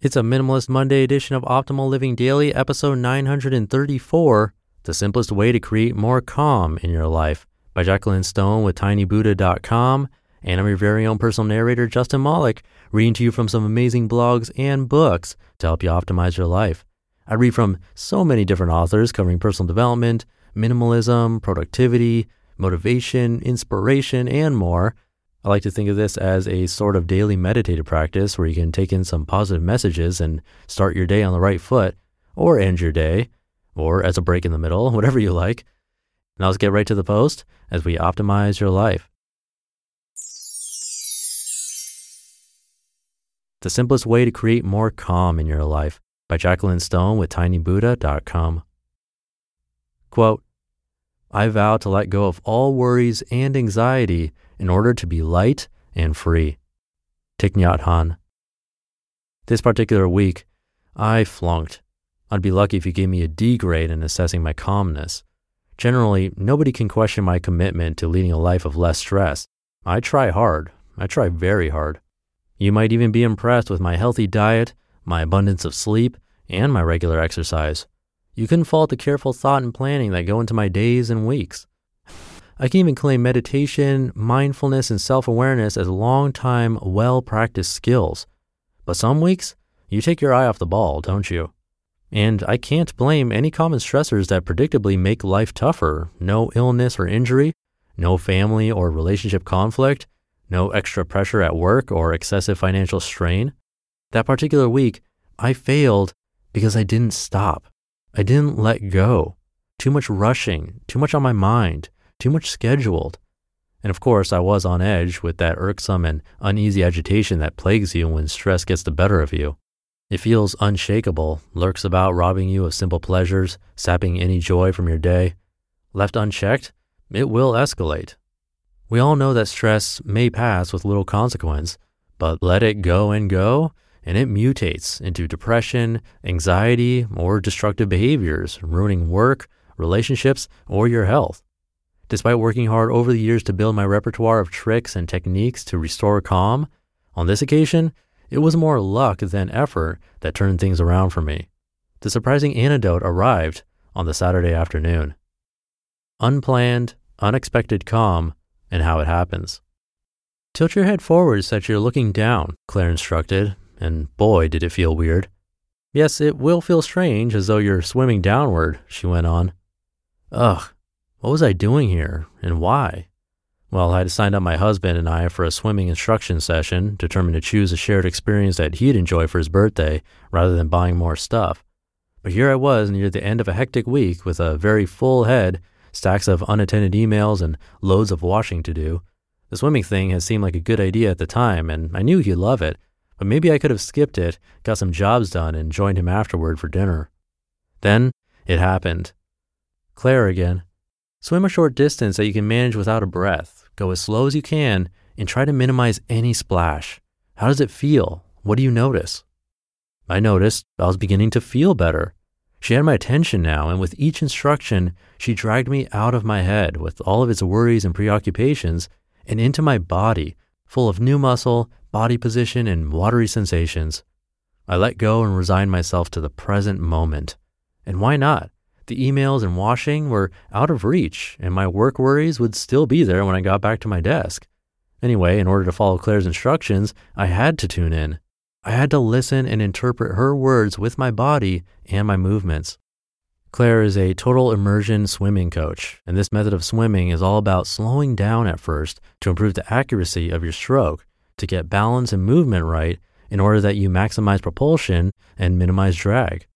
It's a Minimalist Monday edition of Optimal Living Daily, episode 934 The Simplest Way to Create More Calm in Your Life by Jacqueline Stone with tinybuddha.com. And I'm your very own personal narrator, Justin Malik, reading to you from some amazing blogs and books to help you optimize your life. I read from so many different authors covering personal development, minimalism, productivity, motivation, inspiration, and more. I like to think of this as a sort of daily meditative practice where you can take in some positive messages and start your day on the right foot, or end your day, or as a break in the middle, whatever you like. Now let's get right to the post as we optimize your life. The simplest way to create more calm in your life by Jacqueline Stone with tinybuddha.com. Quote, I vow to let go of all worries and anxiety in order to be light and free. Thich Nhat Hanh. This particular week, I flunked. I'd be lucky if you gave me a D grade in assessing my calmness. Generally, nobody can question my commitment to leading a life of less stress. I try hard. I try very hard. You might even be impressed with my healthy diet, my abundance of sleep, and my regular exercise. You can fault the careful thought and planning that go into my days and weeks. I can even claim meditation, mindfulness, and self awareness as long time, well practiced skills. But some weeks, you take your eye off the ball, don't you? And I can't blame any common stressors that predictably make life tougher no illness or injury, no family or relationship conflict, no extra pressure at work or excessive financial strain. That particular week, I failed because I didn't stop. I didn't let go. Too much rushing, too much on my mind, too much scheduled. And of course, I was on edge with that irksome and uneasy agitation that plagues you when stress gets the better of you. It feels unshakable, lurks about robbing you of simple pleasures, sapping any joy from your day. Left unchecked, it will escalate. We all know that stress may pass with little consequence, but let it go and go, and it mutates into depression, anxiety, or destructive behaviors, ruining work, relationships, or your health. Despite working hard over the years to build my repertoire of tricks and techniques to restore calm, on this occasion, it was more luck than effort that turned things around for me. The surprising antidote arrived on the Saturday afternoon. Unplanned, unexpected calm, and how it happens. Tilt your head forward so that you're looking down, Claire instructed, and boy, did it feel weird. Yes, it will feel strange as though you're swimming downward, she went on. Ugh, what was I doing here and why? Well, I had signed up my husband and I for a swimming instruction session, determined to choose a shared experience that he'd enjoy for his birthday rather than buying more stuff. But here I was near the end of a hectic week with a very full head, stacks of unattended emails, and loads of washing to do. The swimming thing had seemed like a good idea at the time, and I knew he'd love it, but maybe I could have skipped it, got some jobs done, and joined him afterward for dinner. Then it happened. Claire again. Swim a short distance that you can manage without a breath. Go as slow as you can and try to minimize any splash. How does it feel? What do you notice? I noticed I was beginning to feel better. She had my attention now, and with each instruction, she dragged me out of my head with all of its worries and preoccupations and into my body, full of new muscle, body position, and watery sensations. I let go and resigned myself to the present moment. And why not? The emails and washing were out of reach, and my work worries would still be there when I got back to my desk. Anyway, in order to follow Claire's instructions, I had to tune in. I had to listen and interpret her words with my body and my movements. Claire is a total immersion swimming coach, and this method of swimming is all about slowing down at first to improve the accuracy of your stroke, to get balance and movement right in order that you maximize propulsion and minimize drag.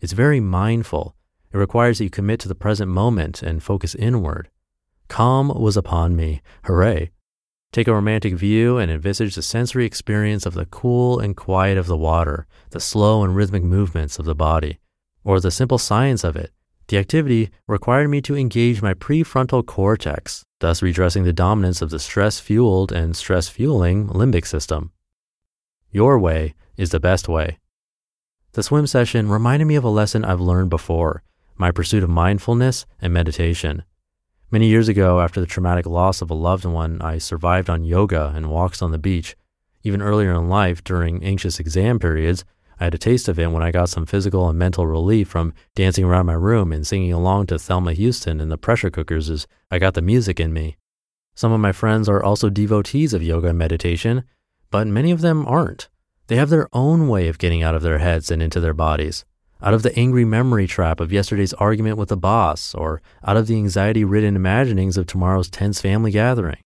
It's very mindful it requires that you commit to the present moment and focus inward. Calm was upon me. Hooray. Take a romantic view and envisage the sensory experience of the cool and quiet of the water, the slow and rhythmic movements of the body, or the simple science of it. The activity required me to engage my prefrontal cortex, thus redressing the dominance of the stress fueled and stress fueling limbic system. Your way is the best way. The swim session reminded me of a lesson I've learned before my pursuit of mindfulness and meditation. Many years ago, after the traumatic loss of a loved one, I survived on yoga and walks on the beach. Even earlier in life, during anxious exam periods, I had a taste of it when I got some physical and mental relief from dancing around my room and singing along to Thelma Houston and the pressure cookers as I got the music in me. Some of my friends are also devotees of yoga and meditation, but many of them aren't. They have their own way of getting out of their heads and into their bodies out of the angry memory trap of yesterday's argument with the boss, or out of the anxiety ridden imaginings of tomorrow's tense family gathering.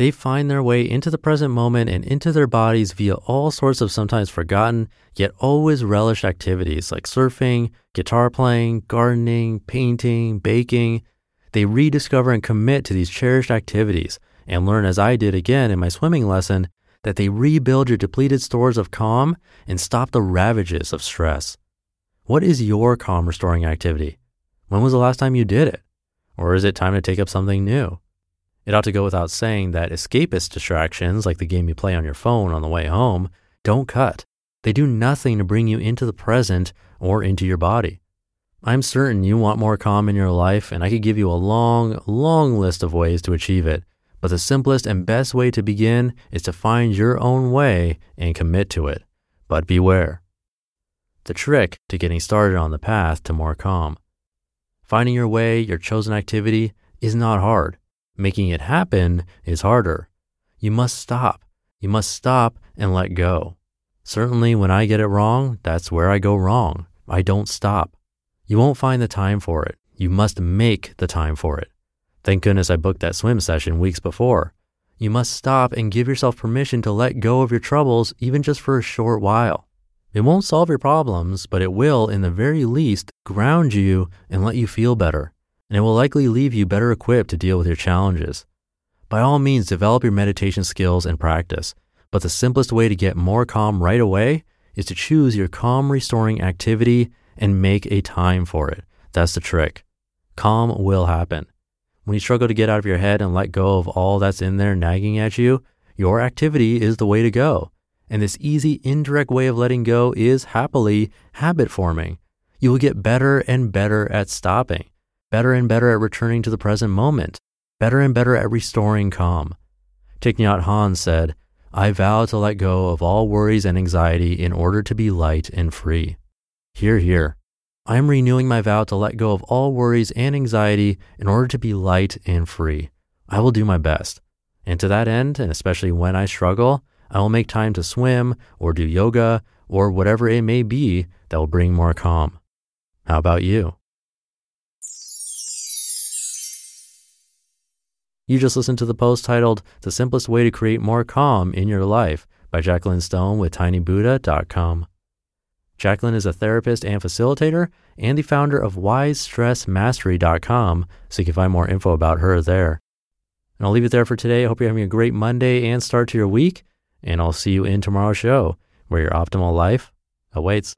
They find their way into the present moment and into their bodies via all sorts of sometimes forgotten, yet always relished activities like surfing, guitar playing, gardening, painting, baking. They rediscover and commit to these cherished activities and learn, as I did again in my swimming lesson, that they rebuild your depleted stores of calm and stop the ravages of stress. What is your calm restoring activity? When was the last time you did it? Or is it time to take up something new? It ought to go without saying that escapist distractions, like the game you play on your phone on the way home, don't cut. They do nothing to bring you into the present or into your body. I'm certain you want more calm in your life, and I could give you a long, long list of ways to achieve it. But the simplest and best way to begin is to find your own way and commit to it. But beware the trick to getting started on the path to more calm. Finding your way, your chosen activity, is not hard. Making it happen is harder. You must stop. You must stop and let go. Certainly, when I get it wrong, that's where I go wrong. I don't stop. You won't find the time for it. You must make the time for it. Thank goodness I booked that swim session weeks before. You must stop and give yourself permission to let go of your troubles, even just for a short while. It won't solve your problems, but it will, in the very least, ground you and let you feel better. And it will likely leave you better equipped to deal with your challenges. By all means, develop your meditation skills and practice. But the simplest way to get more calm right away is to choose your calm restoring activity and make a time for it. That's the trick. Calm will happen. When you struggle to get out of your head and let go of all that's in there nagging at you, your activity is the way to go. And this easy, indirect way of letting go is happily habit forming. You will get better and better at stopping, better and better at returning to the present moment, better and better at restoring calm. Thich Nhat Hanh said, I vow to let go of all worries and anxiety in order to be light and free. Hear, hear. I am renewing my vow to let go of all worries and anxiety in order to be light and free. I will do my best. And to that end, and especially when I struggle, I will make time to swim or do yoga or whatever it may be that will bring more calm. How about you? You just listened to the post titled The Simplest Way to Create More Calm in Your Life by Jacqueline Stone with tinybuddha.com. Jacqueline is a therapist and facilitator and the founder of wisestressmastery.com, so you can find more info about her there. And I'll leave it there for today. I hope you're having a great Monday and start to your week and I'll see you in tomorrow's show where your optimal life awaits.